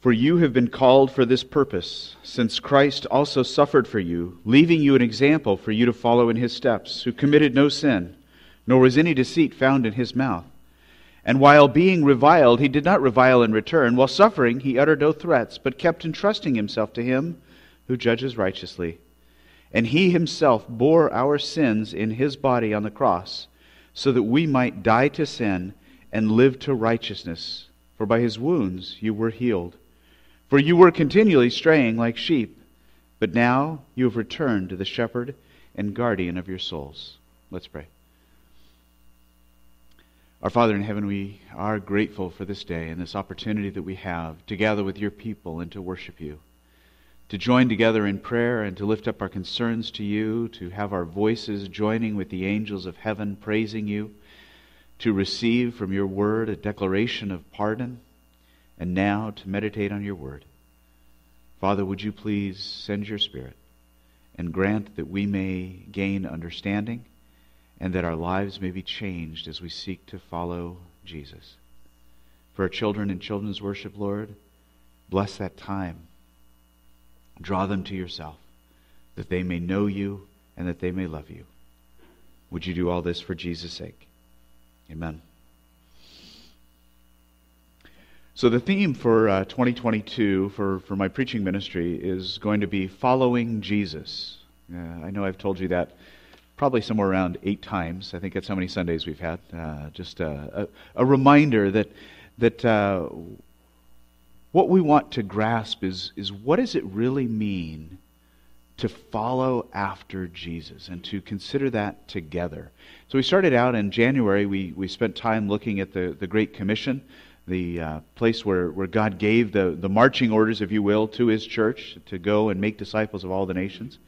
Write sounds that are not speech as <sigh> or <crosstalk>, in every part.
For you have been called for this purpose, since Christ also suffered for you, leaving you an example for you to follow in his steps, who committed no sin, nor was any deceit found in his mouth. And while being reviled, he did not revile in return. While suffering, he uttered no threats, but kept entrusting himself to him who judges righteously. And he himself bore our sins in his body on the cross, so that we might die to sin and live to righteousness. For by his wounds you were healed. For you were continually straying like sheep, but now you have returned to the shepherd and guardian of your souls. Let's pray. Our Father in heaven, we are grateful for this day and this opportunity that we have to gather with your people and to worship you, to join together in prayer and to lift up our concerns to you, to have our voices joining with the angels of heaven praising you, to receive from your word a declaration of pardon and now to meditate on your word. Father, would you please send your Spirit and grant that we may gain understanding and that our lives may be changed as we seek to follow Jesus. For our children in children's worship, Lord, bless that time. Draw them to yourself that they may know you and that they may love you. Would you do all this for Jesus' sake? Amen. So, the theme for uh, 2022 for, for my preaching ministry is going to be following Jesus. Uh, I know I've told you that probably somewhere around eight times. I think that's how many Sundays we've had. Uh, just a, a, a, reminder that, that uh, what we want to grasp is, is what does it really mean to follow after Jesus and to consider that together. So we started out in January, we, we spent time looking at the, the Great Commission the uh, place where, where God gave the, the marching orders, if you will, to his church to go and make disciples of all the nations.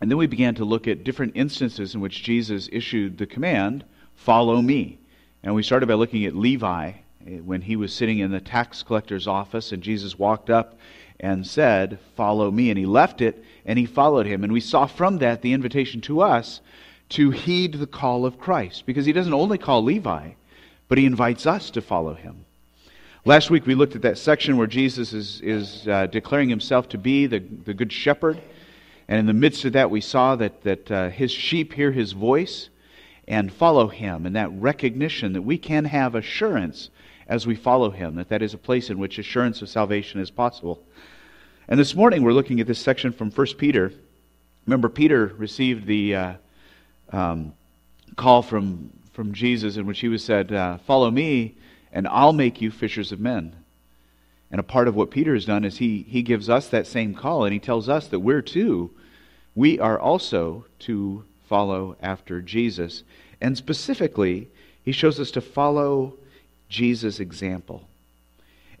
And then we began to look at different instances in which Jesus issued the command, Follow me. And we started by looking at Levi eh, when he was sitting in the tax collector's office, and Jesus walked up and said, Follow me. And he left it and he followed him. And we saw from that the invitation to us to heed the call of Christ, because he doesn't only call Levi but he invites us to follow him. Last week we looked at that section where Jesus is, is uh, declaring himself to be the, the good shepherd. And in the midst of that, we saw that, that uh, his sheep hear his voice and follow him. And that recognition that we can have assurance as we follow him, that that is a place in which assurance of salvation is possible. And this morning we're looking at this section from 1 Peter. Remember, Peter received the uh, um, call from from Jesus in which he was said, uh, Follow me, and I'll make you fishers of men. And a part of what Peter has done is he, he gives us that same call, and he tells us that we're too, we are also to follow after Jesus. And specifically, he shows us to follow Jesus' example.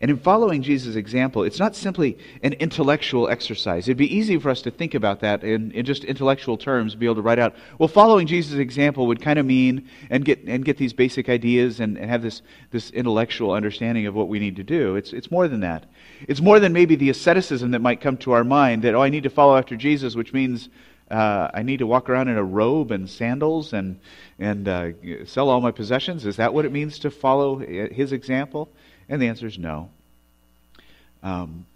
And in following Jesus' example, it's not simply an intellectual exercise. It'd be easy for us to think about that in, in just intellectual terms, be able to write out, well, following Jesus' example would kind of mean, and get, and get these basic ideas and, and have this, this intellectual understanding of what we need to do. It's, it's more than that. It's more than maybe the asceticism that might come to our mind that, oh, I need to follow after Jesus, which means uh, I need to walk around in a robe and sandals and, and uh, sell all my possessions. Is that what it means to follow his example? And the answer is no. Um,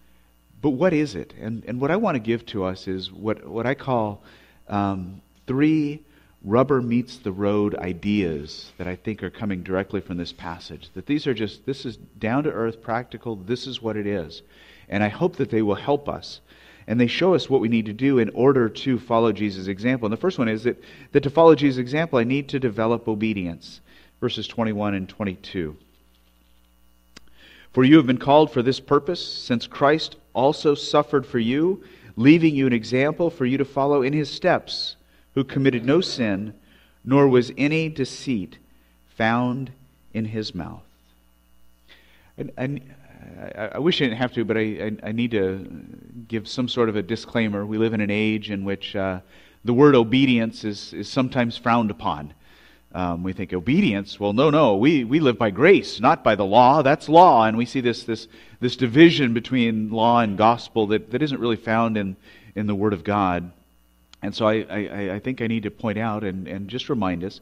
but what is it? And, and what I want to give to us is what, what I call um, three rubber meets the road ideas that I think are coming directly from this passage. That these are just, this is down to earth, practical, this is what it is. And I hope that they will help us. And they show us what we need to do in order to follow Jesus' example. And the first one is that, that to follow Jesus' example, I need to develop obedience. Verses 21 and 22. For you have been called for this purpose, since Christ also suffered for you, leaving you an example for you to follow in his steps, who committed no sin, nor was any deceit found in his mouth. I, I, I wish I didn't have to, but I, I, need to give some sort of a disclaimer. We live in an age in which uh, the word obedience is, is sometimes frowned upon. Um, we think obedience. Well, no, no. We, we live by grace, not by the law. That's law. And we see this, this, this division between law and gospel that, that isn't really found in, in the Word of God. And so I, I, I think I need to point out and, and just remind us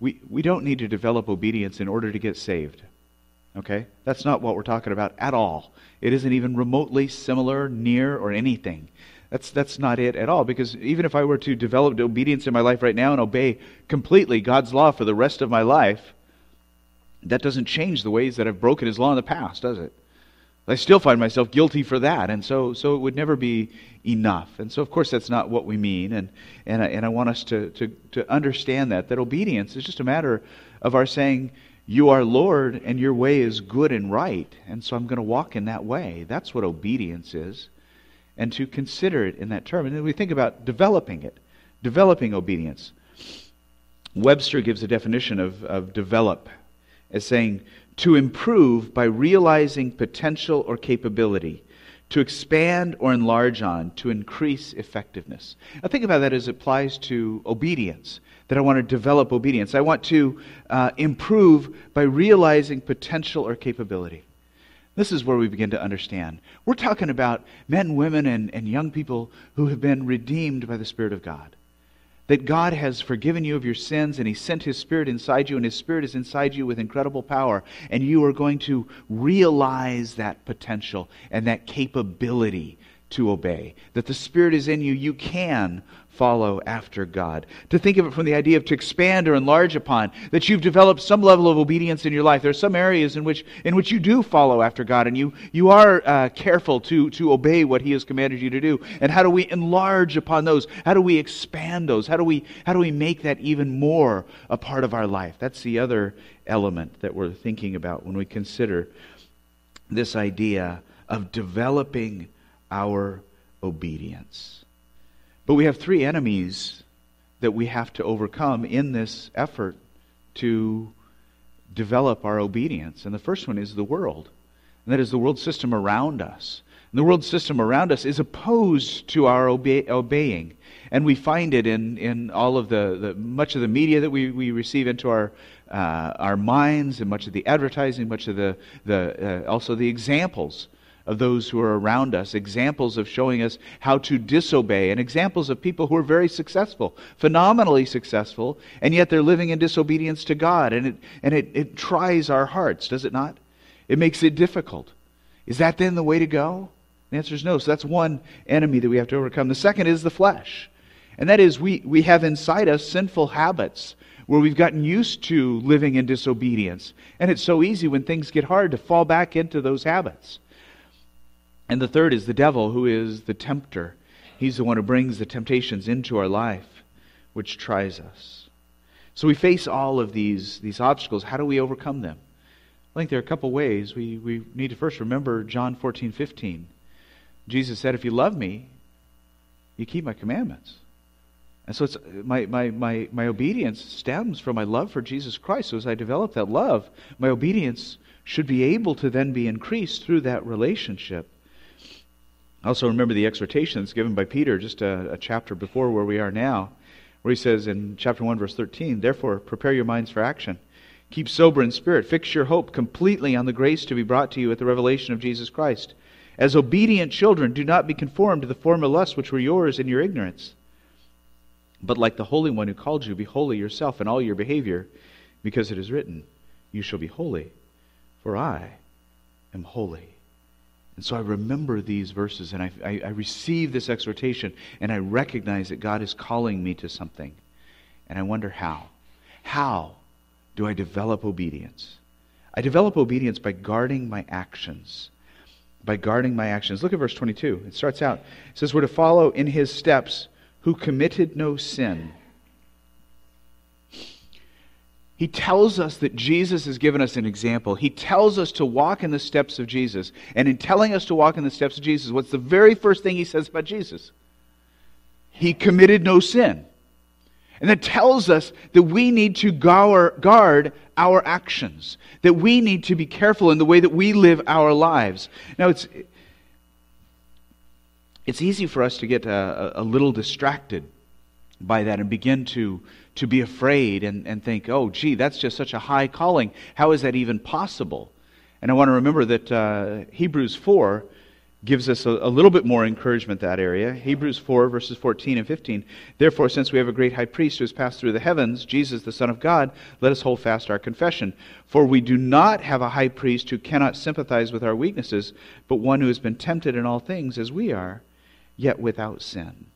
we, we don't need to develop obedience in order to get saved. Okay? That's not what we're talking about at all. It isn't even remotely similar, near, or anything. That's, that's not it at all. Because even if I were to develop obedience in my life right now and obey completely God's law for the rest of my life, that doesn't change the ways that I've broken His law in the past, does it? I still find myself guilty for that. And so, so it would never be enough. And so, of course, that's not what we mean. And, and, I, and I want us to, to, to understand that, that obedience is just a matter of our saying, You are Lord, and your way is good and right. And so I'm going to walk in that way. That's what obedience is. And to consider it in that term. And then we think about developing it, developing obedience. Webster gives a definition of, of develop as saying, to improve by realizing potential or capability, to expand or enlarge on, to increase effectiveness. Now, think about that as it applies to obedience, that I want to develop obedience. I want to uh, improve by realizing potential or capability. This is where we begin to understand. We're talking about men, women, and, and young people who have been redeemed by the Spirit of God that God has forgiven you of your sins and He sent His Spirit inside you, and His Spirit is inside you with incredible power. And you are going to realize that potential and that capability to obey. That the Spirit is in you, you can follow after God. To think of it from the idea of to expand or enlarge upon, that you've developed some level of obedience in your life. There are some areas in which, in which you do follow after God and you, you are uh, careful to, to obey what He has commanded you to do. And how do we enlarge upon those? How do we expand those? How do we, how do we make that even more a part of our life? That's the other element that we're thinking about when we consider this idea of developing our obedience. But we have three enemies that we have to overcome in this effort to develop our obedience. And the first one is the world, and that is the world system around us. And the world system around us is opposed to our obe- obeying. And we find it in, in all of the, the much of the media that we, we receive into our uh, our minds and much of the advertising, much of the, the uh, also the examples of those who are around us, examples of showing us how to disobey, and examples of people who are very successful, phenomenally successful, and yet they're living in disobedience to God. And it, and it, it tries our hearts, does it not? It makes it difficult. Is that then the way to go? The answer is no. So that's one enemy that we have to overcome. The second is the flesh. And that is, we, we have inside us sinful habits where we've gotten used to living in disobedience. And it's so easy when things get hard to fall back into those habits. And the third is the devil, who is the tempter. He's the one who brings the temptations into our life, which tries us. So we face all of these, these obstacles. How do we overcome them? I think there are a couple ways. We, we need to first remember John 14, 15. Jesus said, If you love me, you keep my commandments. And so it's, my, my, my, my obedience stems from my love for Jesus Christ. So as I develop that love, my obedience should be able to then be increased through that relationship. Also, remember the exhortation that's given by Peter just a, a, chapter before where we are now, where he says in chapter 1, verse 13, Therefore, prepare your minds for action. Keep sober in spirit. Fix your hope completely on the grace to be brought to you at the revelation of Jesus Christ. As obedient children, do not be conformed to the former lusts which were yours in your ignorance. But like the Holy One who called you, be holy yourself in all your behavior, because it is written, You shall be holy, for I am holy. And so I remember these verses and I, I, I, receive this exhortation and I recognize that God is calling me to something. And I wonder how. How do I develop obedience? I develop obedience by guarding my actions. By guarding my actions. Look at verse 22. It starts out. It says, We're to follow in his steps who committed no sin he tells us that Jesus has given us an example. He tells us to walk in the steps of Jesus. And in telling us to walk in the steps of Jesus, what's the very first thing he says about Jesus? He committed no sin. And that tells us that we need to guard our actions, that we need to be careful in the way that we live our lives. Now, it's, it's easy for us to get uh, a, a little distracted by that and begin to to be afraid and, and think, oh, gee, that's just such a high calling. How is that even possible? And I want to remember that uh, Hebrews 4 gives us a, a, little bit more encouragement that area. Hebrews 4, verses 14 and 15. Therefore, since we have a great high priest who has passed through the heavens, Jesus, the Son of God, let us hold fast our confession. For we do not have a high priest who cannot sympathize with our weaknesses, but one who has been tempted in all things as we are, yet without sin.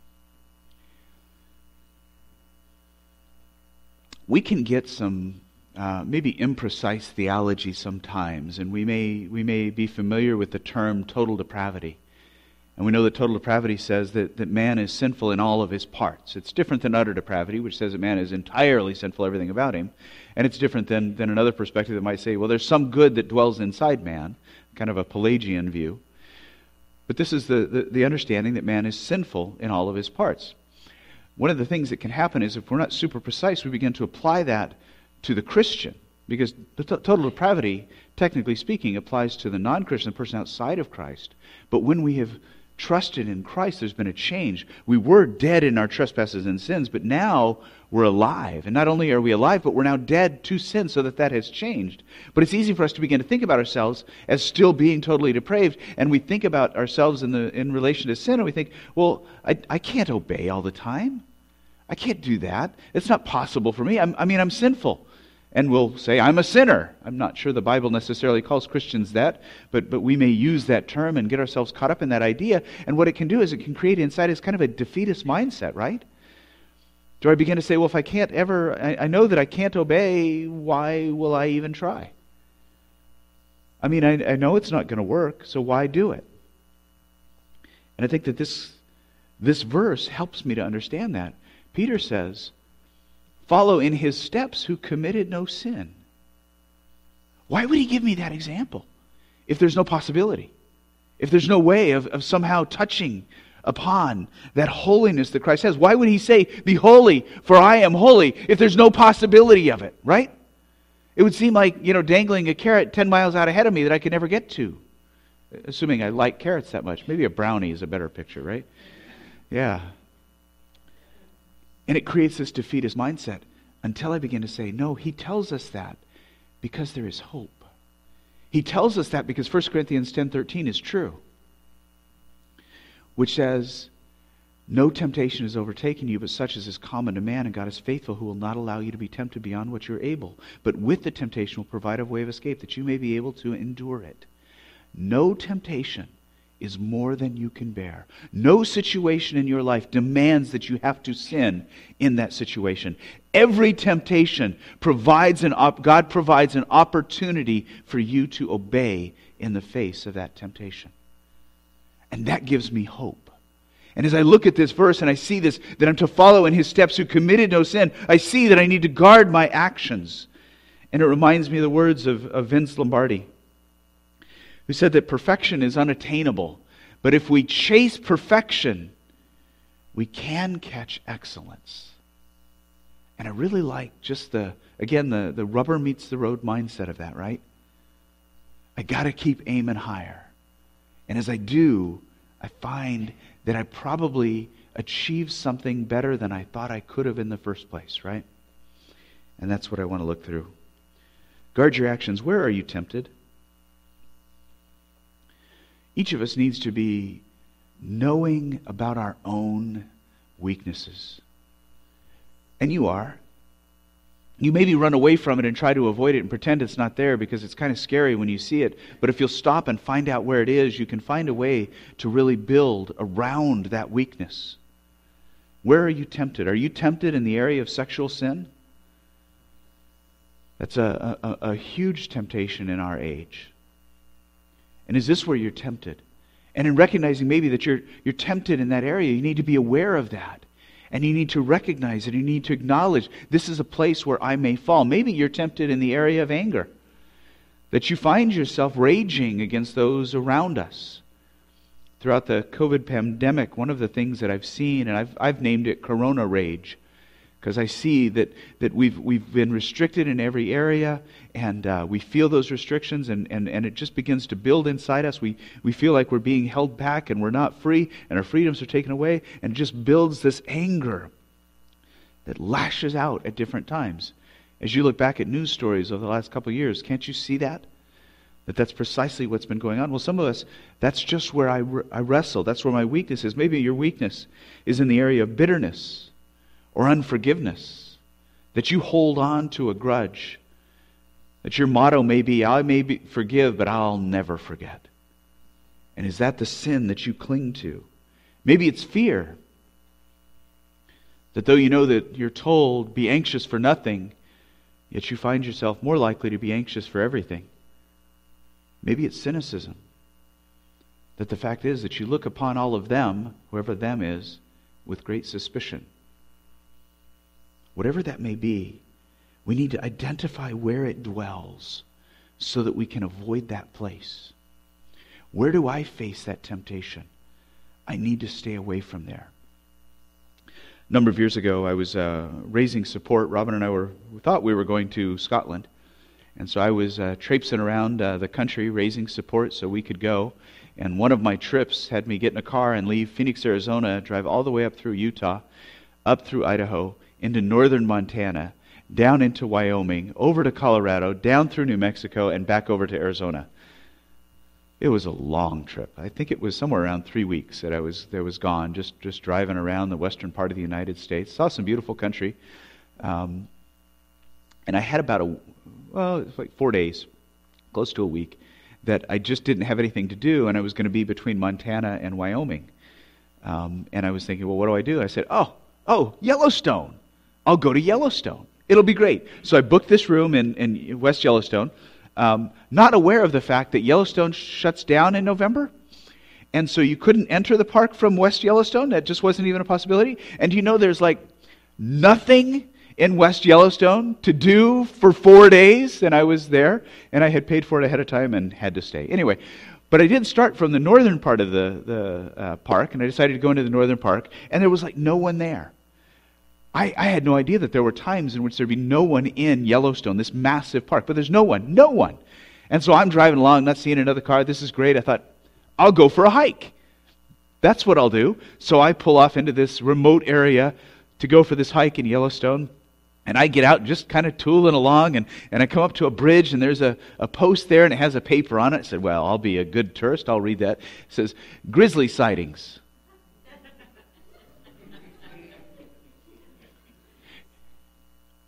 We can get some uh, maybe imprecise theology sometimes, and we may, we may be familiar with the term total depravity. And we know that total depravity says that, that man is sinful in all of his parts. It's different than utter depravity, which says that man is entirely sinful, everything about him. And it's different than, than another perspective that might say, well, there's some good that dwells inside man, kind of a Pelagian view. But this is the, the, the understanding that man is sinful in all of his parts. One of the things that can happen is if we're not super precise, we begin to apply that to the Christian, because total depravity, technically speaking, applies to the non Christian, the person outside of Christ. But when we have trusted in Christ, there's been a change. We were dead in our trespasses and sins, but now we're alive. And not only are we alive, but we're now dead to sin, so that that has changed. But it's easy for us to begin to think about ourselves as still being totally depraved, and we think about ourselves in, the, in relation to sin, and we think, well, I, I can't obey all the time. I can't do that. It's not possible for me. I'm, I mean, I'm sinful and we'll say, I'm a sinner. I'm not sure the Bible necessarily calls Christians that, but, but we may use that term and get ourselves caught up in that idea. And what it can do is it can create inside us kind of a defeatist mindset, right? Do I begin to say, well, if I can't ever, I, I know that I can't obey, why will I even try? I mean, I, I know it's not going to work, so why do it? And I think that this, this verse helps me to understand that. Peter says, follow in his steps who committed no sin. Why would he give me that example if there's no possibility? If there's no way of, of somehow touching upon that holiness that Christ has? Why would he say, Be holy, for I am holy, if there's no possibility of it, right? It would seem like, you know, dangling a carrot 10 miles out ahead of me that I could never get to. Assuming I like carrots that much. Maybe a brownie is a better picture, right? Yeah. And it creates this defeatist mindset until I begin to say, no, he tells us that because there is hope. He tells us that because 1 Corinthians 10:13 is true. Which says, "No temptation has overtaken you but such as is common to man, and God is faithful who will not allow you to be tempted beyond what you're able, but with the temptation will provide a way of escape that you may be able to endure it." No temptation is more than you can bear. No situation in your life demands that you have to sin in that situation. Every temptation provides an op- God provides an opportunity for you to obey in the face of that temptation. And that gives me hope. And as I look at this verse and I see this, that I'm to follow in his steps who committed no sin, I see that I need to guard my actions. And it reminds me of the words of, of Vince Lombardi who said that perfection is unattainable. But if we chase perfection, we can catch excellence. And I really like just the, again, the, the rubber meets the road mindset of that, right? I got to keep aiming higher. And as I do, I find that I probably achieve something better than I thought I could have in the first place, right? And that's what I want to look through. Guard your actions. Where are you tempted? Each of us needs to be knowing about our own weaknesses. And you are. You maybe run away from it and try to avoid it and pretend it's not there because it's kind of scary when you see it. But if you'll stop and find out where it is, you can find a way to really build around that weakness. Where are you tempted? Are you tempted in the area of sexual sin? That's a, a, a huge temptation in our age. And is this where you're tempted? And in recognizing maybe that you're, you're tempted in that area, you need to be aware of that. And you need to recognize it. You need to acknowledge this is a place where I may fall. Maybe you're tempted in the area of anger, that you find yourself raging against those around us. Throughout the COVID pandemic, one of the things that I've seen, and I've, I've named it Corona Rage, because I see that, that we've, we've been restricted in every area, and uh, we feel those restrictions, and, and, and it just begins to build inside us. We, we feel like we're being held back, and we're not free, and our freedoms are taken away, and just builds this anger that lashes out at different times. As you look back at news stories over the last couple of years, can't you see that? That that's precisely what's been going on. Well, some of us, that's just where I, I wrestle. That's where my weakness is. Maybe your weakness is in the area of bitterness or unforgiveness. That you hold on to a grudge. That your motto may be, I may be, forgive, but I'll never forget. And is that the sin that you cling to? Maybe it's fear. That though you know that you're told, be anxious for nothing, yet you find yourself more likely to be anxious for everything. Maybe it's cynicism. That the fact is that you look upon all of them, whoever them is, with great suspicion. Whatever that may be, we need to identify where it dwells so that we can avoid that place. Where do I face that temptation? I need to stay away from there. A number of years ago, I was uh, raising support. Robin and I were we thought we were going to Scotland, and so I was uh, traipsing around uh, the country raising support so we could go. And one of my trips had me get in a car and leave Phoenix, Arizona, drive all the way up through Utah, up through Idaho, into northern Montana, down into Wyoming, over to Colorado, down through New Mexico, and back over to Arizona. It was a long trip. I think it was somewhere around three weeks that I was there was gone, just just driving around the western part of the United States. Saw some beautiful country, um, and I had about a well, it was like four days, close to a week, that I just didn't have anything to do, and I was going to be between Montana and Wyoming. Um, and I was thinking, well, what do I do? I said, oh, oh, Yellowstone. I'll go to Yellowstone. It'll be great. So I booked this room in, in West Yellowstone um, not aware of the fact that Yellowstone shuts down in November. And so you couldn't enter the park from West Yellowstone. That just wasn't even a possibility. And you know there's like nothing in West Yellowstone to do for four days. And I was there, and I had paid for it ahead of time and had to stay. Anyway, but I did start from the northern part of the, the uh, park, and I decided to go into the northern park, and there was like no one there. I, I, had no idea that there were times in which there'd be no one in Yellowstone, this massive park, but there's no one, no one. And so I'm driving along, not seeing another car. This is great. I thought, I'll go for a hike. That's what I'll do. So I pull off into this remote area to go for this hike in Yellowstone. And I get out just kind of tooling along, and, and I come up to a bridge, and there's a, a post there, and it has a paper on it. I said, Well, I'll be a good tourist. I'll read that. It says, Grizzly sightings.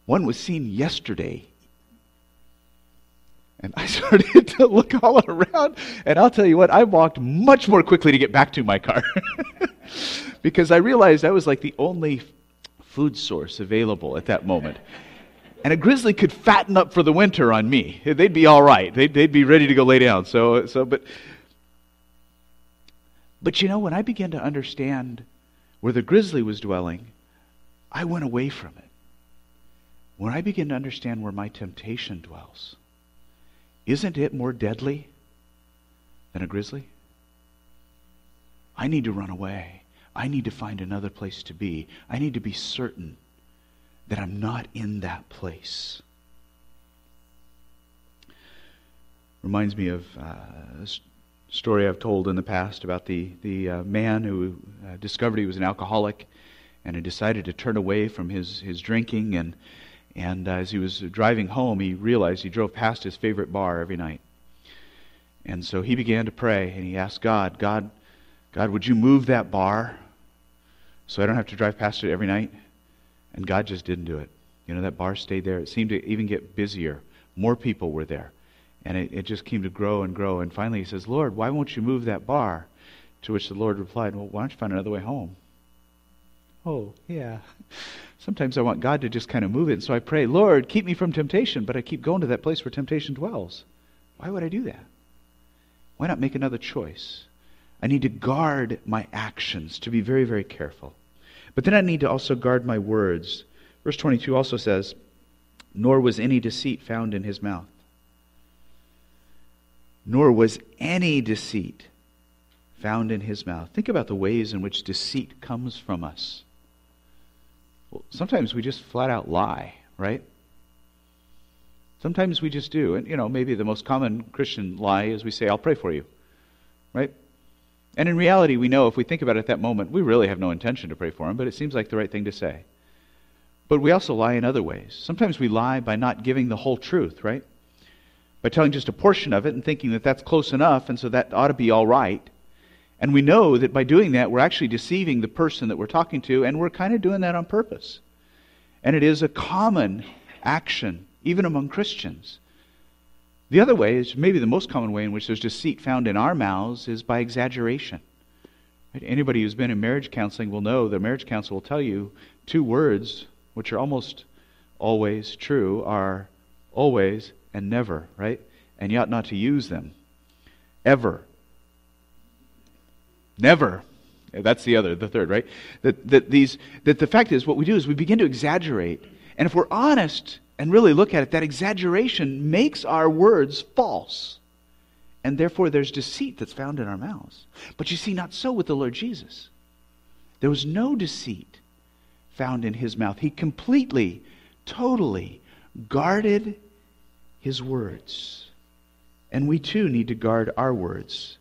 One was seen yesterday. And I <laughs> started to look all around, and I'll tell you what, I walked much more quickly to get back to my car <laughs> because I realized I was like the only food source available at that moment. And a grizzly could fatten up for the winter on me. They'd be all right. They'd, they'd be ready to go lay down. So, so, but, but you know, when I began to understand where the grizzly was dwelling, I went away from it when I begin to understand where my temptation dwells, isn't it more deadly than a grizzly? I need to run away. I need to find another place to be. I need to be certain that I'm not in that place. Reminds me of uh, a story I've told in the past about the, the uh, man who uh, discovered he was an alcoholic and had decided to turn away from his, his drinking and and as he was driving home, he realized he drove past his favorite bar every night. And so he began to pray and he asked God, God, God, would you move that bar so I don't have to drive past it every night? And God just didn't do it. You know, that bar stayed there. It seemed to even get busier. More people were there. And it, it just came to grow and grow. And finally he says, Lord, why won't you move that bar? To which the Lord replied, Well, why don't you find another way home? Oh, yeah. <laughs> Sometimes I want God to just kind of move it. And so I pray, Lord, keep me from temptation, but I keep going to that place where temptation dwells. Why would I do that? Why not make another choice? I need to guard my actions, to be very, very careful. But then I need to also guard my words. Verse 22 also says, Nor was any deceit found in his mouth. Nor was any deceit found in his mouth. Think about the ways in which deceit comes from us. Sometimes we just flat out lie, right? Sometimes we just do. And, you know, maybe the most common Christian lie is we say, I'll pray for you, right? And in reality, we know if we think about it at that moment, we really have no intention to pray for him, but it seems like the right thing to say. But we also lie in other ways. Sometimes we lie by not giving the whole truth, right? by telling just a portion of it and thinking that that's close enough, and so that ought to be all right. And we know that by doing that, we're actually deceiving the person that we're talking to, and we're kind of doing that on purpose. And it is a common action, even among Christians. The other way is maybe the most common way in which there's deceit found in our mouths is by exaggeration. Anybody who's been in marriage counseling will know that marriage counsel will tell you two words, which are almost always true, are always and never, right? And you ought not to use them. Ever. Never. That's the other, the third, right? That, that, these, that the fact is, what we do is we begin to exaggerate. And if we're honest and really look at it, that exaggeration makes our words false. And therefore, there's deceit that's found in our mouths. But you see, not so with the Lord Jesus. There was no deceit found in his mouth. He completely, totally guarded his words. And we too need to guard our words.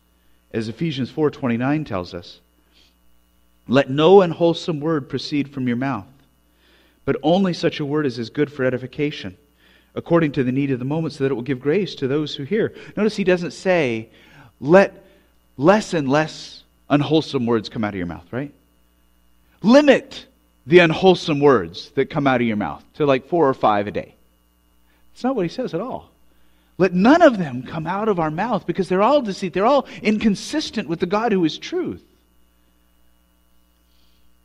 As Ephesians 4:29 tells us, let no unwholesome word proceed from your mouth, but only such a word as is good for edification, according to the need of the moment, so that it will give grace to those who hear. Notice he doesn't say, let less and less unwholesome words come out of your mouth, right? Limit the unwholesome words that come out of your mouth to like four or five a day. It's not what he says at all. Let none of them come out of our mouth because they're all deceit. They're all inconsistent with the God who is truth.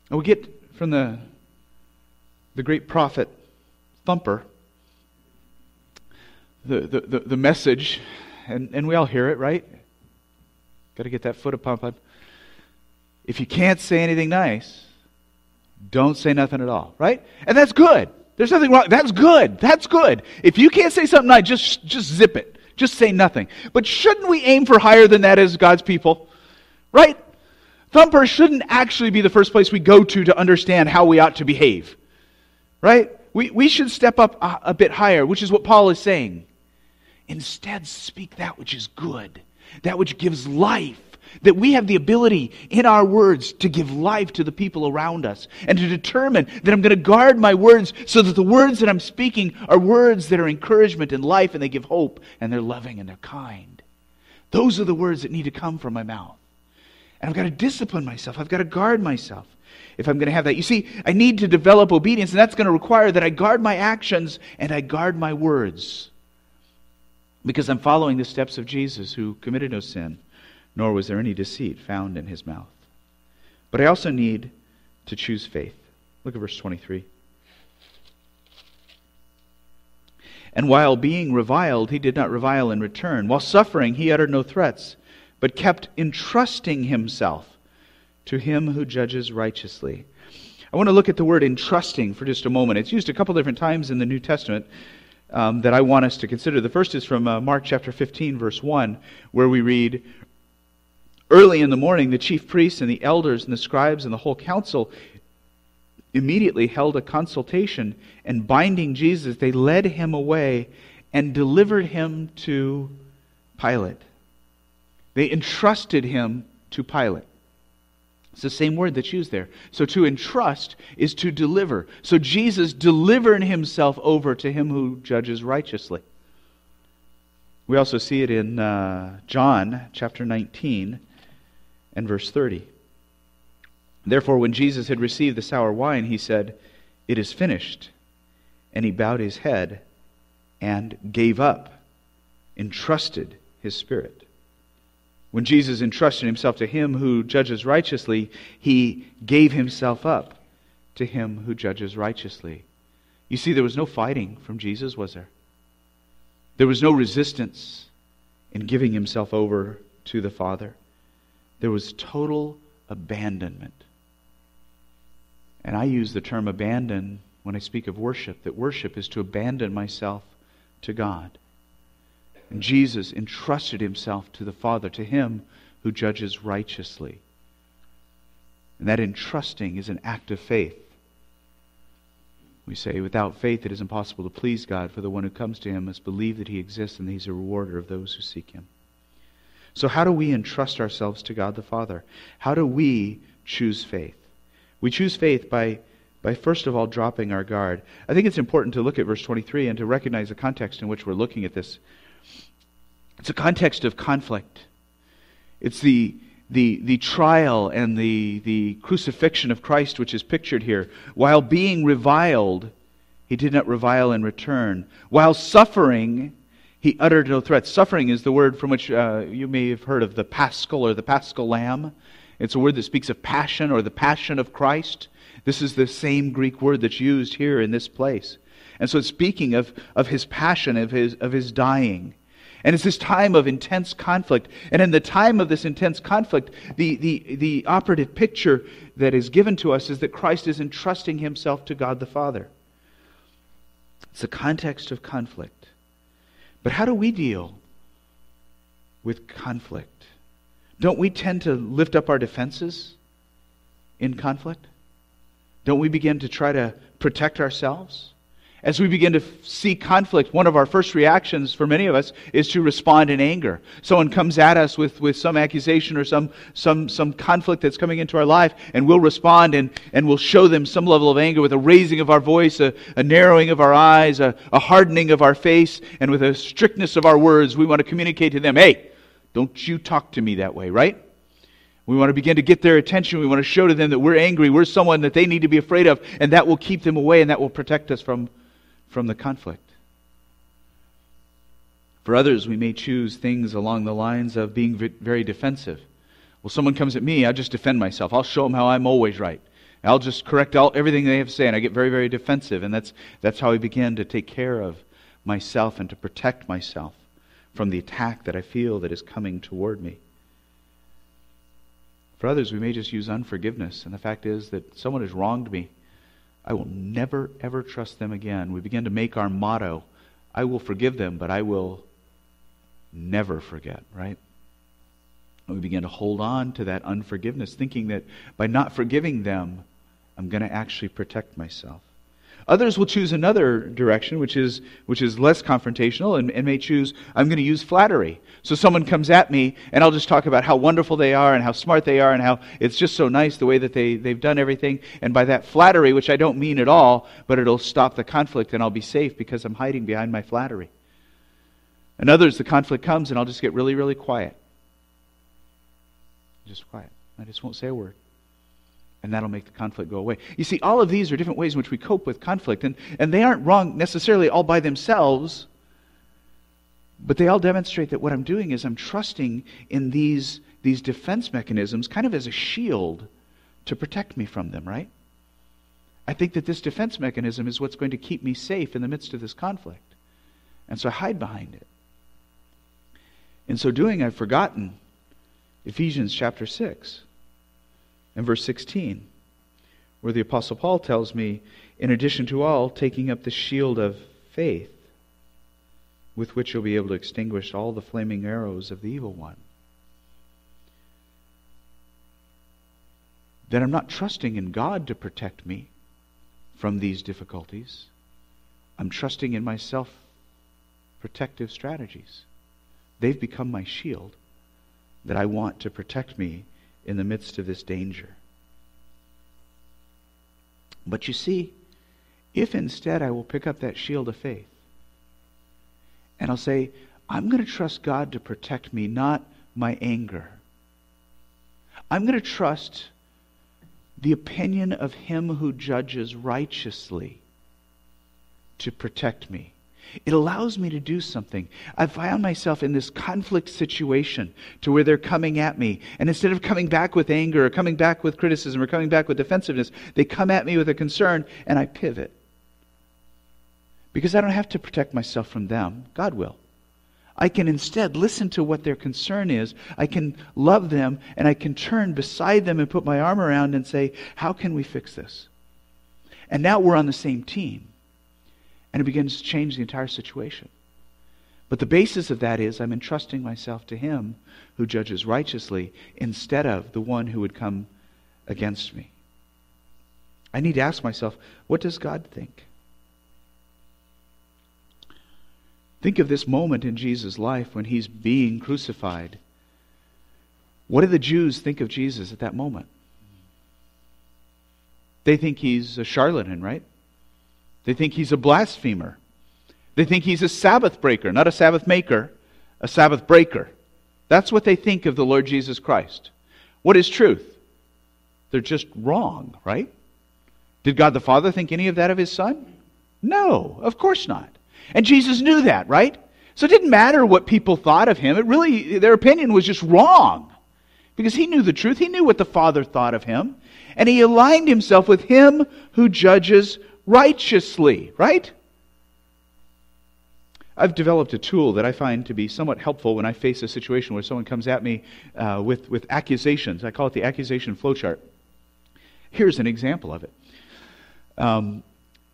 And we get from the, the great prophet Thumper the, the, the, the message, and, and we all hear it, right? Got to get that foot a pumping. If you can't say anything nice, don't say nothing at all, right? And that's good. There's nothing wrong. That's good. That's good. If you can't say something nice, just, just zip it. Just say nothing. But shouldn't we aim for higher than that as God's people? Right? Thumper shouldn't actually be the first place we go to to understand how we ought to behave. Right? We, we should step up a, a bit higher, which is what Paul is saying. Instead, speak that which is good, that which gives life. That we have the ability in our words to give life to the people around us and to determine that I'm going to guard my words so that the words that I'm speaking are words that are encouragement and life and they give hope and they're loving and they're kind. Those are the words that need to come from my mouth. And I've got to discipline myself. I've got to guard myself if I'm going to have that. You see, I need to develop obedience, and that's going to require that I guard my actions and I guard my words. Because I'm following the steps of Jesus, who committed no sin, nor was there any deceit found in his mouth. But I also need to choose faith. Look at verse 23. And while being reviled, he did not revile in return. While suffering, he uttered no threats but kept entrusting himself to him who judges righteously. I want to look at the word entrusting for just a moment. It's used a couple different times in the New Testament um, that I want us to consider. The first is from uh, Mark chapter 15, verse 1, where we read Early in the morning, the chief priests and the elders and the scribes and the whole council immediately held a consultation, and binding Jesus, they led him away and delivered him to Pilate. They entrusted him to Pilate. It's the same word that's used there. So to entrust is to deliver. So Jesus delivered himself over to him who judges righteously. We also see it in uh, John chapter 19 and verse 30. Therefore, when Jesus had received the sour wine, he said, It is finished. And he bowed his head and gave up, entrusted his spirit. When Jesus entrusted himself to him who judges righteously, he gave himself up to him who judges righteously. You see, there was no fighting from Jesus, was there? There was no resistance in giving himself over to the Father. There was total abandonment. And I use the term abandon when I speak of worship, that worship is to abandon myself to God. And Jesus entrusted himself to the Father, to him who judges righteously. And that entrusting is an act of faith. We say, without faith it is impossible to please God, for the one who comes to him must believe that he exists and that he's a rewarder of those who seek him. So, how do we entrust ourselves to God the Father? How do we choose faith? We choose faith by, by first of all dropping our guard. I think it's important to look at verse 23 and to recognize the context in which we're looking at this It's a context of conflict. It's the, the, the trial and the, the crucifixion of Christ which is pictured here. While being reviled, he did not revile in return. While suffering, he uttered no threats. Suffering is the word from which uh, you may have heard of the paschal or the paschal lamb. It's a word that speaks of passion or the passion of Christ. This is the same Greek word that's used here in this place. And so it's speaking of, of his passion, of his, of his dying. And it's this time of intense conflict. And in the time of this intense conflict, the, the, the operative picture that is given to us is that Christ is entrusting himself to God the Father. It's the context of conflict. But how do we deal with conflict? Don't we tend to lift up our defenses in conflict? Don't we begin to try to protect ourselves? As we begin to see conflict, one of our first reactions for many of us is to respond in anger. Someone comes at us with, with some accusation or some, some, some conflict that's coming into our life, and we'll respond and, and we'll show them some level of anger with a raising of our voice, a, a narrowing of our eyes, a, a hardening of our face, and with a strictness of our words. We want to communicate to them, hey, don't you talk to me that way, right? We want to begin to get their attention. We want to show to them that we're angry. We're someone that they need to be afraid of, and that will keep them away and that will protect us from from the conflict. For others, we may choose things along the lines of being very defensive. Well, someone comes at me, I just defend myself. I'll show them how I'm always right. I'll just correct all, everything they have to say, and I get very, very defensive. And that's, that's how I begin to take care of myself and to protect myself from the attack that I feel that is coming toward me. For others, we may just use unforgiveness. And the fact is that someone has wronged me. I will never, ever trust them again. We begin to make our motto I will forgive them, but I will never forget, right? And we begin to hold on to that unforgiveness, thinking that by not forgiving them, I'm going to actually protect myself. Others will choose another direction, which is, which is less confrontational, and, and may choose, I'm going to use flattery. So someone comes at me, and I'll just talk about how wonderful they are, and how smart they are, and how it's just so nice the way that they, they've done everything. And by that flattery, which I don't mean at all, but it'll stop the conflict, and I'll be safe because I'm hiding behind my flattery. And others, the conflict comes, and I'll just get really, really quiet. Just quiet. I just won't say a word and that'll make the conflict go away. You see, all of these are different ways in which we cope with conflict, and, and they aren't wrong necessarily all by themselves, but they all demonstrate that what I'm doing is I'm trusting in these, these defense mechanisms kind of as a shield to protect me from them, right? I think that this defense mechanism is what's going to keep me safe in the midst of this conflict. And so I hide behind it. In so doing, I've forgotten Ephesians chapter 6 and verse 16, where the Apostle Paul tells me, in addition to all, taking up the shield of faith, with which you'll be able to extinguish all the flaming arrows of the evil one. That I'm not trusting in God to protect me from these difficulties. I'm trusting in my self protective strategies. They've become my shield that I want to protect me in the midst of this danger. But you see, if instead I will pick up that shield of faith and I'll say, I'm going to trust God to protect me, not my anger. I'm going to trust the opinion of Him who judges righteously to protect me. It allows me to do something. I found myself in this conflict situation to where they're coming at me. And instead of coming back with anger or coming back with criticism or coming back with defensiveness, they come at me with a concern and I pivot. Because I don't have to protect myself from them, God will. I can instead listen to what their concern is. I can love them and I can turn beside them and put my arm around and say, How can we fix this? And now we're on the same team. And it begins to change the entire situation. But the basis of that is I'm entrusting myself to Him who judges righteously instead of the one who would come against me. I need to ask myself, what does God think? Think of this moment in Jesus' life when he's being crucified. What do the Jews think of Jesus at that moment? They think he's a charlatan, right? They think he's a blasphemer. They think he's a Sabbath breaker, not a Sabbath maker, a Sabbath breaker. That's what they think of the Lord Jesus Christ. What is truth? They're just wrong, right? Did God the Father think any of that of his Son? No, of course not. And Jesus knew that, right? So it didn't matter what people thought of him. It really, their opinion was just wrong. Because he knew the truth. He knew what the Father thought of him. And he aligned himself with him who judges righteously, right? I've developed a tool that I find to be somewhat helpful when I face a situation where someone comes at me uh, with, with accusations. I call it the accusation flowchart. Here's an example of it. Um,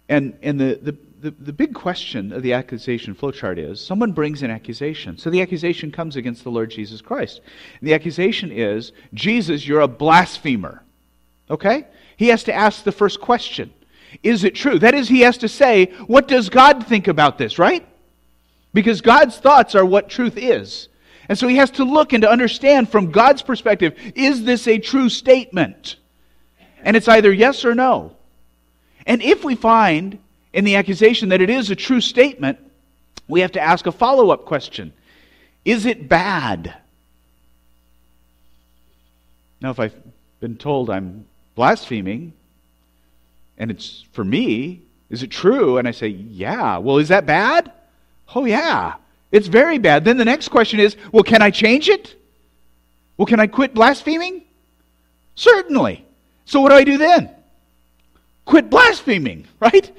and and the, the, the, the, big question of the accusation flowchart is someone brings an accusation. So the accusation comes against the Lord Jesus Christ. And the accusation is Jesus, you're a blasphemer. Okay? He has to ask the first question Is it true? That is, he has to say, What does God think about this, right? Because God's thoughts are what truth is. And so he has to look and to understand from God's perspective is this a true statement? And it's either yes or no. And if we find in the accusation that it is a true statement, we have to ask a follow up question Is it bad? Now, if I've been told I'm blaspheming, and it's for me, is it true? And I say, yeah. Well, is that bad? Oh, yeah, it's very bad. Then the next question is well, can I change it? Well, can I quit blaspheming? Certainly. So what do I do then? Quit blaspheming, <laughs> right?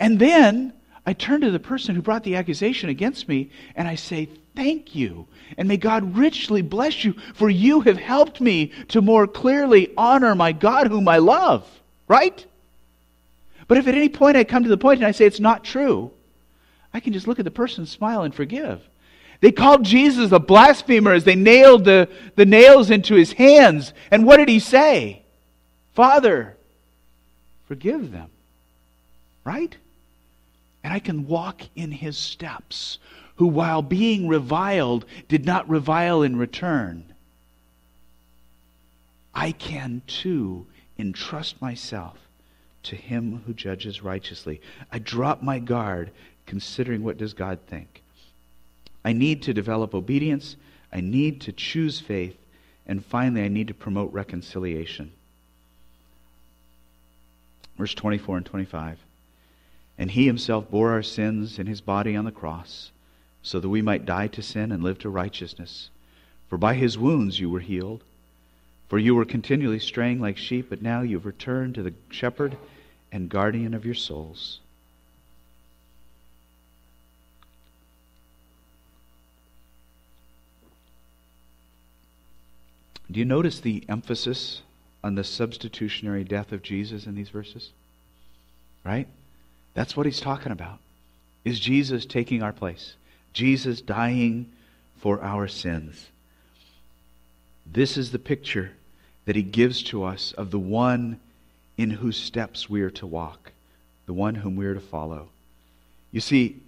And then I turn to the person who brought the accusation against me and I say, Thank you. And may God richly bless you, for you have helped me to more clearly honor my God whom I love, right? But if at any point I come to the point and I say it's not true, I can just look at the person, smile, and forgive. They called Jesus a blasphemer as they nailed the, the nails into his hands. And what did he say? Father, forgive them. Right? And I can walk in his steps, who, while being reviled, did not revile in return. I can too entrust myself to him who judges righteously. I drop my guard considering what does God think. I need to develop obedience. I need to choose faith. And finally, I need to promote reconciliation. Verse 24 and 25. And he himself bore our sins in his body on the cross, so that we might die to sin and live to righteousness. For by his wounds you were healed. For you were continually straying like sheep, but now you have returned to the shepherd and guardian of your souls. Do you notice the emphasis on the substitutionary death of Jesus in these verses? Right? That's what he's talking about. Is Jesus taking our place? Jesus dying for our sins. This is the picture that he gives to us of the one in whose steps we are to walk, the one whom we are to follow. You see,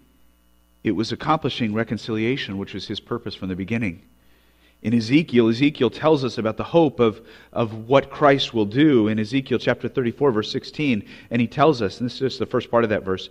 it was accomplishing reconciliation, which was his purpose from the beginning in Ezekiel, Ezekiel tells us about the hope of, of what Christ will do in Ezekiel chapter 34, verse 16. And he tells us, and this is just the first part of that verse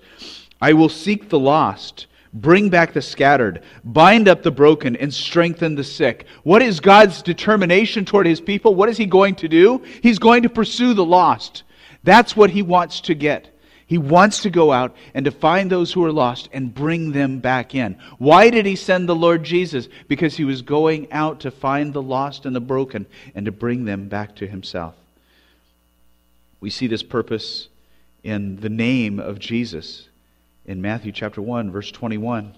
I will seek the lost, bring back the scattered, bind up the broken, and strengthen the sick. What is God's determination toward his people? What is he going to do? He's going to pursue the lost. That's what he wants to get. He wants to go out and to find those who are lost and bring them back in. Why did he send the Lord Jesus? Because he was going out to find the lost and the broken and to bring them back to himself. We see this purpose in the name of Jesus in Matthew chapter 1 verse 21.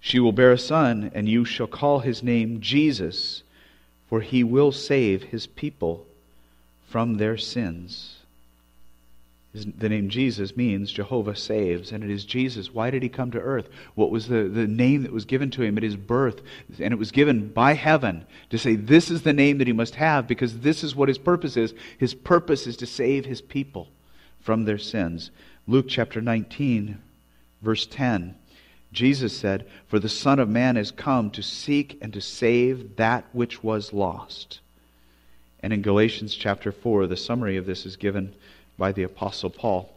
She will bear a son and you shall call his name Jesus for he will save his people from their sins. The name Jesus means Jehovah saves, and it is Jesus. Why did he come to earth? What was the, the name that was given to him at his birth? And it was given by heaven to say, This is the name that he must have because this is what his purpose is. His purpose is to save his people from their sins. Luke chapter 19, verse 10. Jesus said, For the Son of Man is come to seek and to save that which was lost. And in Galatians chapter 4, the summary of this is given by the Apostle Paul.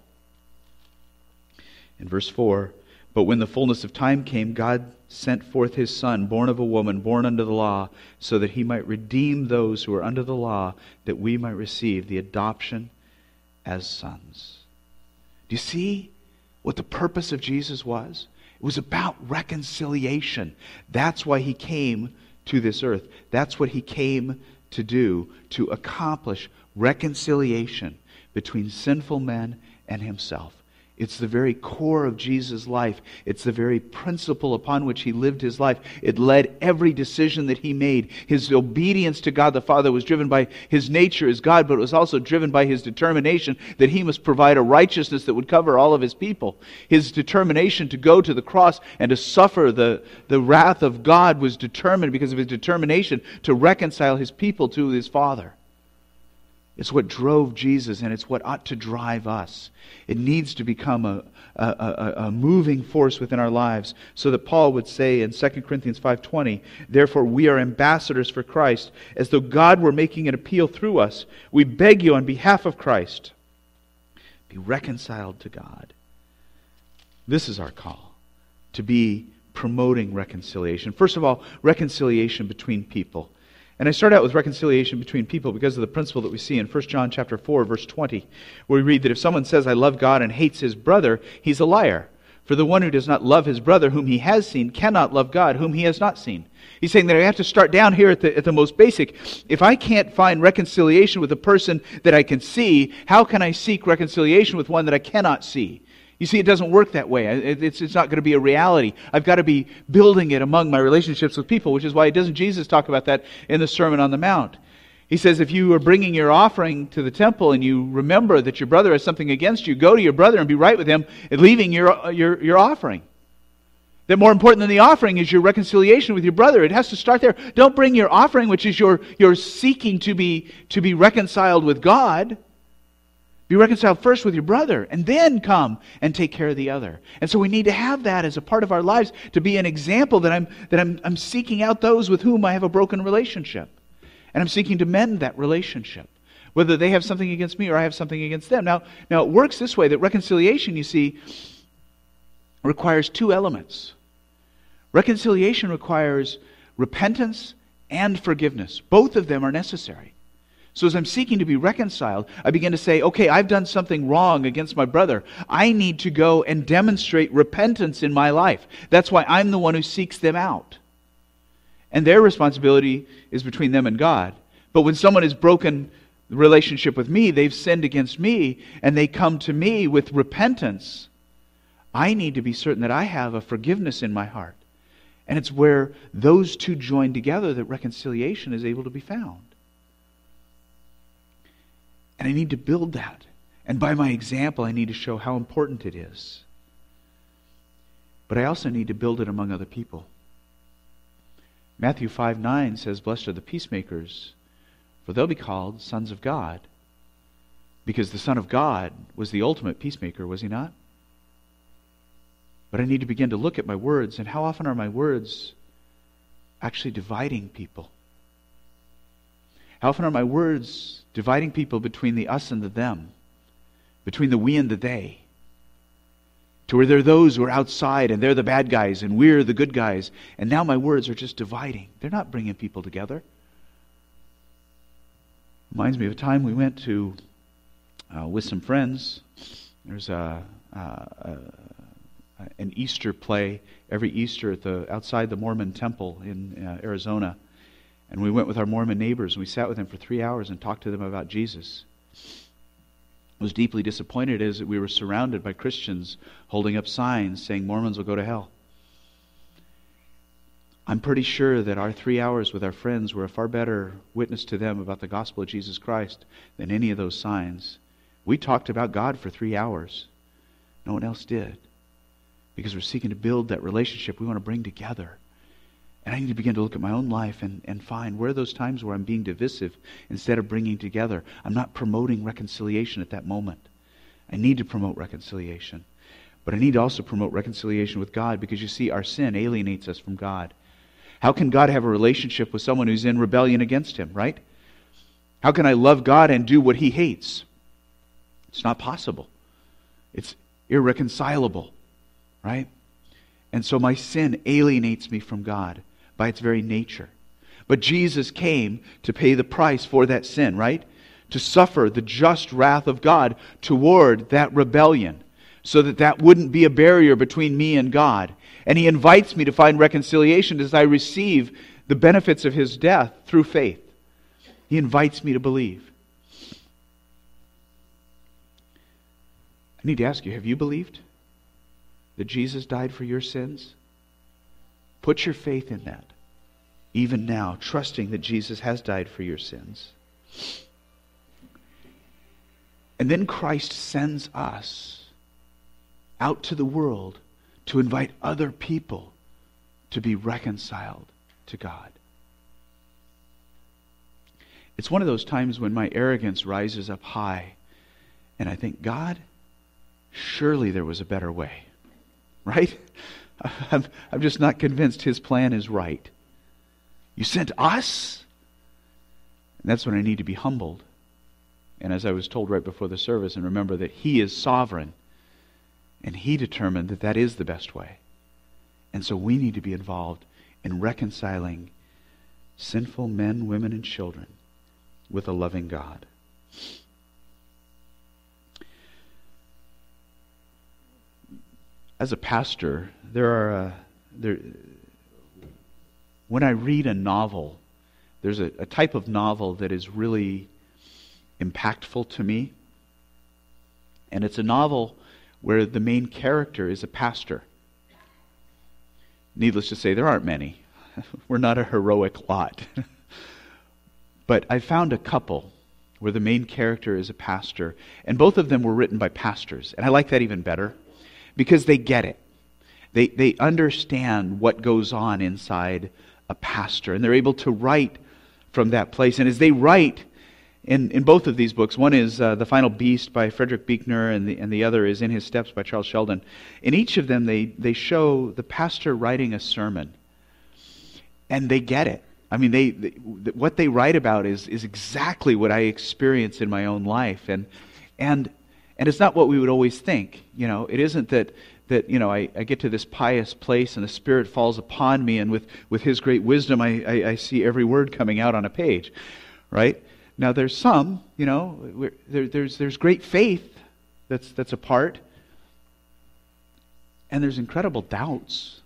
In verse 4, But when the fullness of time came, God sent forth his Son, born of a woman, born under the law, so that he might redeem those who are under the law, that we might receive the adoption as sons. Do you see what the purpose of Jesus was? It was about reconciliation. That's why he came to this earth. That's what he came to do, to accomplish reconciliation between sinful men and himself. It's the very core of Jesus' life. It's the very principle upon which he lived his life. It led every decision that he made. His obedience to God the Father was driven by his nature as God, but it was also driven by his determination that he must provide a righteousness that would cover all of his people. His determination to go to the cross and to suffer the, the wrath of God was determined because of his determination to reconcile his people to his Father. It's what drove Jesus, and it's what ought to drive us. It needs to become a, a, a, a, moving force within our lives, so that Paul would say in 2 Corinthians 5.20, Therefore we are ambassadors for Christ, as though God were making an appeal through us. We beg you on behalf of Christ, be reconciled to God. This is our call, to be promoting reconciliation. First of all, reconciliation between people. And I start out with reconciliation between people because of the principle that we see in 1 John chapter 4 verse 20, where we read that if someone says I love God and hates his brother, he's a liar. For the one who does not love his brother whom he has seen cannot love God whom he has not seen. He's saying that I have to start down here at the, at the most basic. If I can't find reconciliation with a person that I can see, how can I seek reconciliation with one that I cannot see? You see, it doesn't work that way. It's, it's not going to be a reality. I've got to be building it among my relationships with people, which is why doesn't Jesus talk about that in the Sermon on the Mount? He says, if you are bringing your offering to the temple and you remember that your brother has something against you, go to your brother and be right with him, leaving your, your, your offering. That more important than the offering is your reconciliation with your brother. It has to start there. Don't bring your offering, which is your, your seeking to be, to be reconciled with God. Be reconciled first with your brother and then come and take care of the other. And so we need to have that as a part of our lives to be an example that I'm, that I'm, I'm seeking out those with whom I have a broken relationship. And I'm seeking to mend that relationship, whether they have something against me or I have something against them. Now, now it works this way that reconciliation, you see, requires two elements. Reconciliation requires repentance and forgiveness. Both of them are necessary. So, as I'm seeking to be reconciled, I begin to say, okay, I've done something wrong against my brother. I need to go and demonstrate repentance in my life. That's why I'm the one who seeks them out. And their responsibility is between them and God. But when someone has broken the relationship with me, they've sinned against me, and they come to me with repentance, I need to be certain that I have a forgiveness in my heart. And it's where those two join together that reconciliation is able to be found. And I need to build that. And by my example, I need to show how important it is. But I also need to build it among other people. Matthew 5 9 says, Blessed are the peacemakers, for they'll be called sons of God. Because the Son of God was the ultimate peacemaker, was he not? But I need to begin to look at my words, and how often are my words actually dividing people? How often are my words dividing people between the us and the them, between the we and the they? To where there are those who are outside and they're the bad guys and we're the good guys. And now my words are just dividing. They're not bringing people together. Reminds me of a time we went to uh, with some friends. There's a, a, a, an Easter play every Easter at the outside the Mormon temple in uh, Arizona. And we went with our Mormon neighbors and we sat with them for three hours and talked to them about Jesus. I was deeply disappointed as we were surrounded by Christians holding up signs saying Mormons will go to hell. I'm pretty sure that our three hours with our friends were a far better witness to them about the gospel of Jesus Christ than any of those signs. We talked about God for three hours. No one else did. Because we're seeking to build that relationship we want to bring together. And I need to begin to look at my own life and, and find where are those times where I'm being divisive instead of bringing together. I'm not promoting reconciliation at that moment. I need to promote reconciliation. But I need to also promote reconciliation with God because you see, our sin alienates us from God. How can God have a relationship with someone who's in rebellion against Him, right? How can I love God and do what He hates? It's not possible. It's irreconcilable, right? And so my sin alienates me from God by its very nature. But Jesus came to pay the price for that sin, right? To suffer the just wrath of God toward that rebellion so that that wouldn't be a barrier between me and God. And he invites me to find reconciliation as I receive the benefits of his death through faith. He invites me to believe. I need to ask you have you believed that Jesus died for your sins? Put your faith in that, even now, trusting that Jesus has died for your sins. And then Christ sends us out to the world to invite other people to be reconciled to God. It's one of those times when my arrogance rises up high, and I think, God, surely there was a better way. <laughs> Right? I'm, I'm just not convinced his plan is right. You sent us? And that's when I need to be humbled. And as I was told right before the service, and remember that he is sovereign, and he determined that that is the best way. And so we need to be involved in reconciling sinful men, women, and children with a loving God. As a pastor, there are uh, there. When I read a novel, there's a, a type of novel that is really impactful to me, and it's a novel where the main character is a pastor. Needless to say, there aren't many. <laughs> We're not a heroic lot. <laughs> but I found a couple where the main character is a pastor, and both of them were written by pastors. And I like that even better because they get it. They, they understand what goes on inside a pastor, and they're able to write from that place. And as they write, in, in both of these books. One is uh, The Final Beast by Frederick Buechner, and the, and the other is In His Steps by Charles Sheldon. In each of them, they, they show the pastor writing a sermon, and they get it. I mean, they, they, what they write about is, is exactly what I experience in my own life. And, and, and it's not what we would always think. You know, it isn't that, that you know, I, I get to this pious place and the Spirit falls upon me, and with, with His great wisdom, I, I, I see every word coming out on a page, right? Now, there's some, you know, there, there's, there's great faith that's, that's a part, and there's incredible doubts.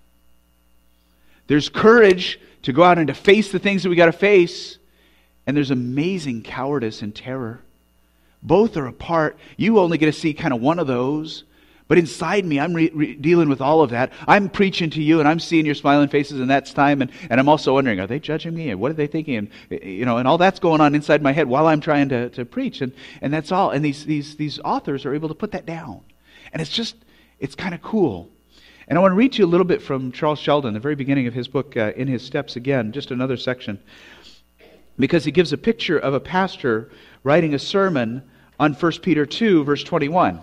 There's courage to go out and to face the things that we got to face, and there's amazing cowardice and terror. Both are a part. You only get to see kind of one of those, but inside me, I'm re- re- dealing with all of that. I'm preaching to you, and I'm seeing your smiling faces, and that's time. And, and I'm also wondering, are they judging me? And what are they thinking? And, you know, and all that's going on inside my head while I'm trying to, to preach. And, and that's all. And these, these, these authors are able to put that down. And it's just, it's kind of cool. And I want to read you a little bit from Charles Sheldon, the very beginning of his book, uh, In His Steps, again, just another section, because he gives a picture of a pastor writing a sermon on 1 Peter 2, verse 21.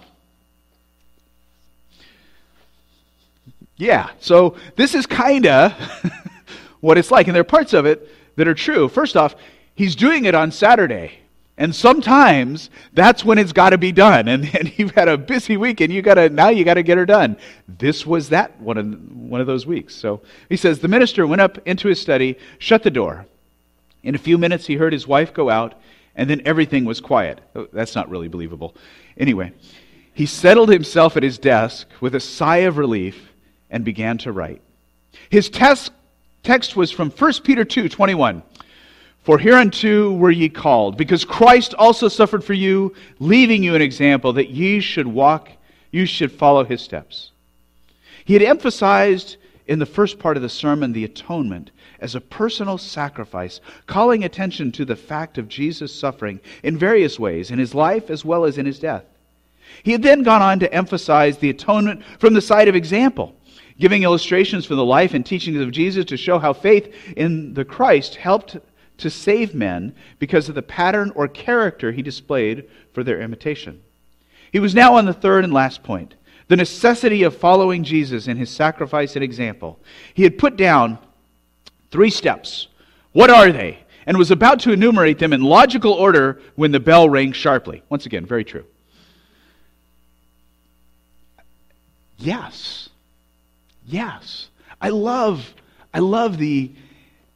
Yeah, so this is kind of <laughs> what it's like. And there are parts of it that are true. First off, he's doing it on Saturday. And sometimes that's when it's got to be done. And, and you've had a busy week and you gotta, now you got to get her done. This was that one of, one of those weeks. So he says, The minister went up into his study, shut the door. In a few minutes, he heard his wife go out, and then everything was quiet. Oh, that's not really believable. Anyway, he settled himself at his desk with a sigh of relief and began to write. His text, text was from 1 Peter 2 21. For hereunto were ye called, because Christ also suffered for you, leaving you an example that ye should walk, you should follow his steps. He had emphasized in the first part of the sermon the atonement as a personal sacrifice, calling attention to the fact of Jesus' suffering in various ways, in his life as well as in his death. He had then gone on to emphasize the atonement from the side of example, giving illustrations from the life and teachings of Jesus to show how faith in the Christ helped to save men because of the pattern or character he displayed for their imitation. He was now on the third and last point the necessity of following Jesus in his sacrifice and example. He had put down three steps. What are they? And was about to enumerate them in logical order when the bell rang sharply. Once again, very true. Yes. Yes. I love, I love the,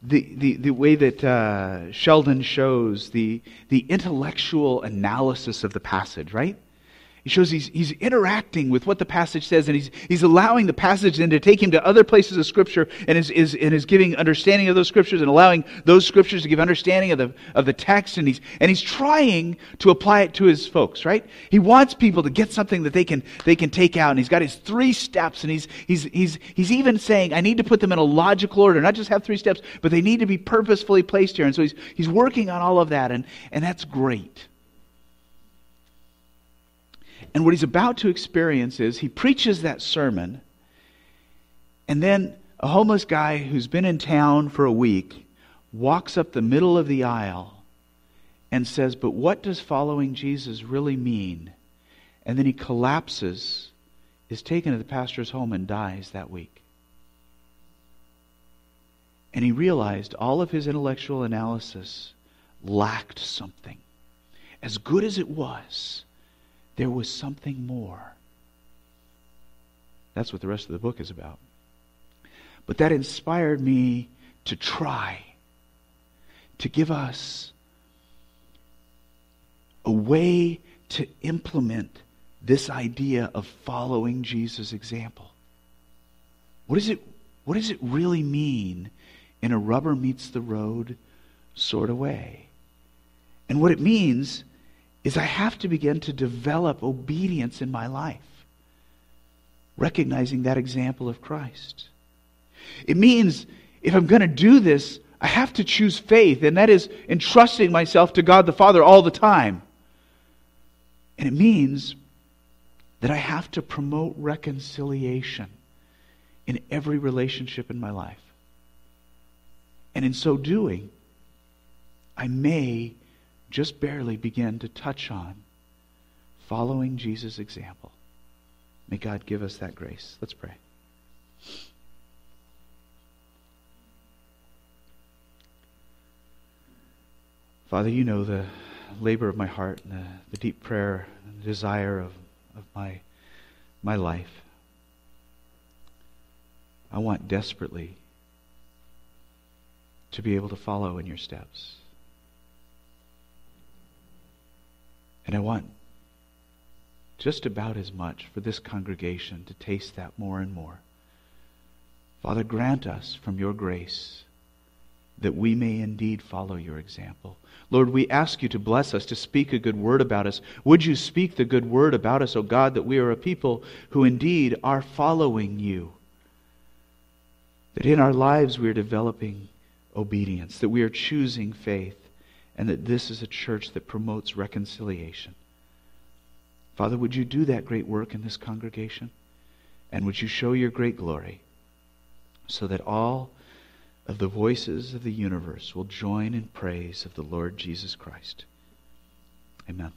the, the, the way that uh, Sheldon shows the, the intellectual analysis of the passage, right? He shows he's, he's interacting with what the passage says, and he's, he's allowing the passage then to take him to other places of Scripture and is, is, and is giving understanding of those Scriptures and allowing those Scriptures to give understanding of the, of the text. And he's, and he's trying to apply it to his folks, right? He wants people to get something that they can, they can take out. And he's got his three steps, and he's, he's, he's, he's even saying, I need to put them in a logical order, not just have three steps, but they need to be purposefully placed here. And so he's, he's working on all of that, and, and that's great. And what he's about to experience is he preaches that sermon, and then a homeless guy who's been in town for a week walks up the middle of the aisle and says, But what does following Jesus really mean? And then he collapses, is taken to the pastor's home, and dies that week. And he realized all of his intellectual analysis lacked something. As good as it was, there was something more. That's what the rest of the book is about. But that inspired me to try to give us a way to implement this idea of following Jesus' example. What, is it, what does it really mean in a rubber meets the road sort of way? And what it means is I have to begin to develop obedience in my life, recognizing that example of Christ. It means if I'm going to do this, I have to choose faith, and that is entrusting myself to God the Father all the time. And it means that I have to promote reconciliation in every relationship in my life. And in so doing, I may just barely begin to touch on following Jesus' example. May God give us that grace. Let's pray. Father, you know the labor of my heart and the, the deep prayer and the desire of, of my, my life. I want desperately to be able to follow in your steps. And I want just about as much for this congregation to taste that more and more. Father, grant us from your grace that we may indeed follow your example. Lord, we ask you to bless us, to speak a good word about us. Would you speak the good word about us, O God, that we are a people who indeed are following you? That in our lives we are developing obedience, that we are choosing faith, and that this is a church that promotes reconciliation. Father, would you do that great work in this congregation? And would you show your great glory so that all of the voices of the universe will join in praise of the Lord Jesus Christ? Amen.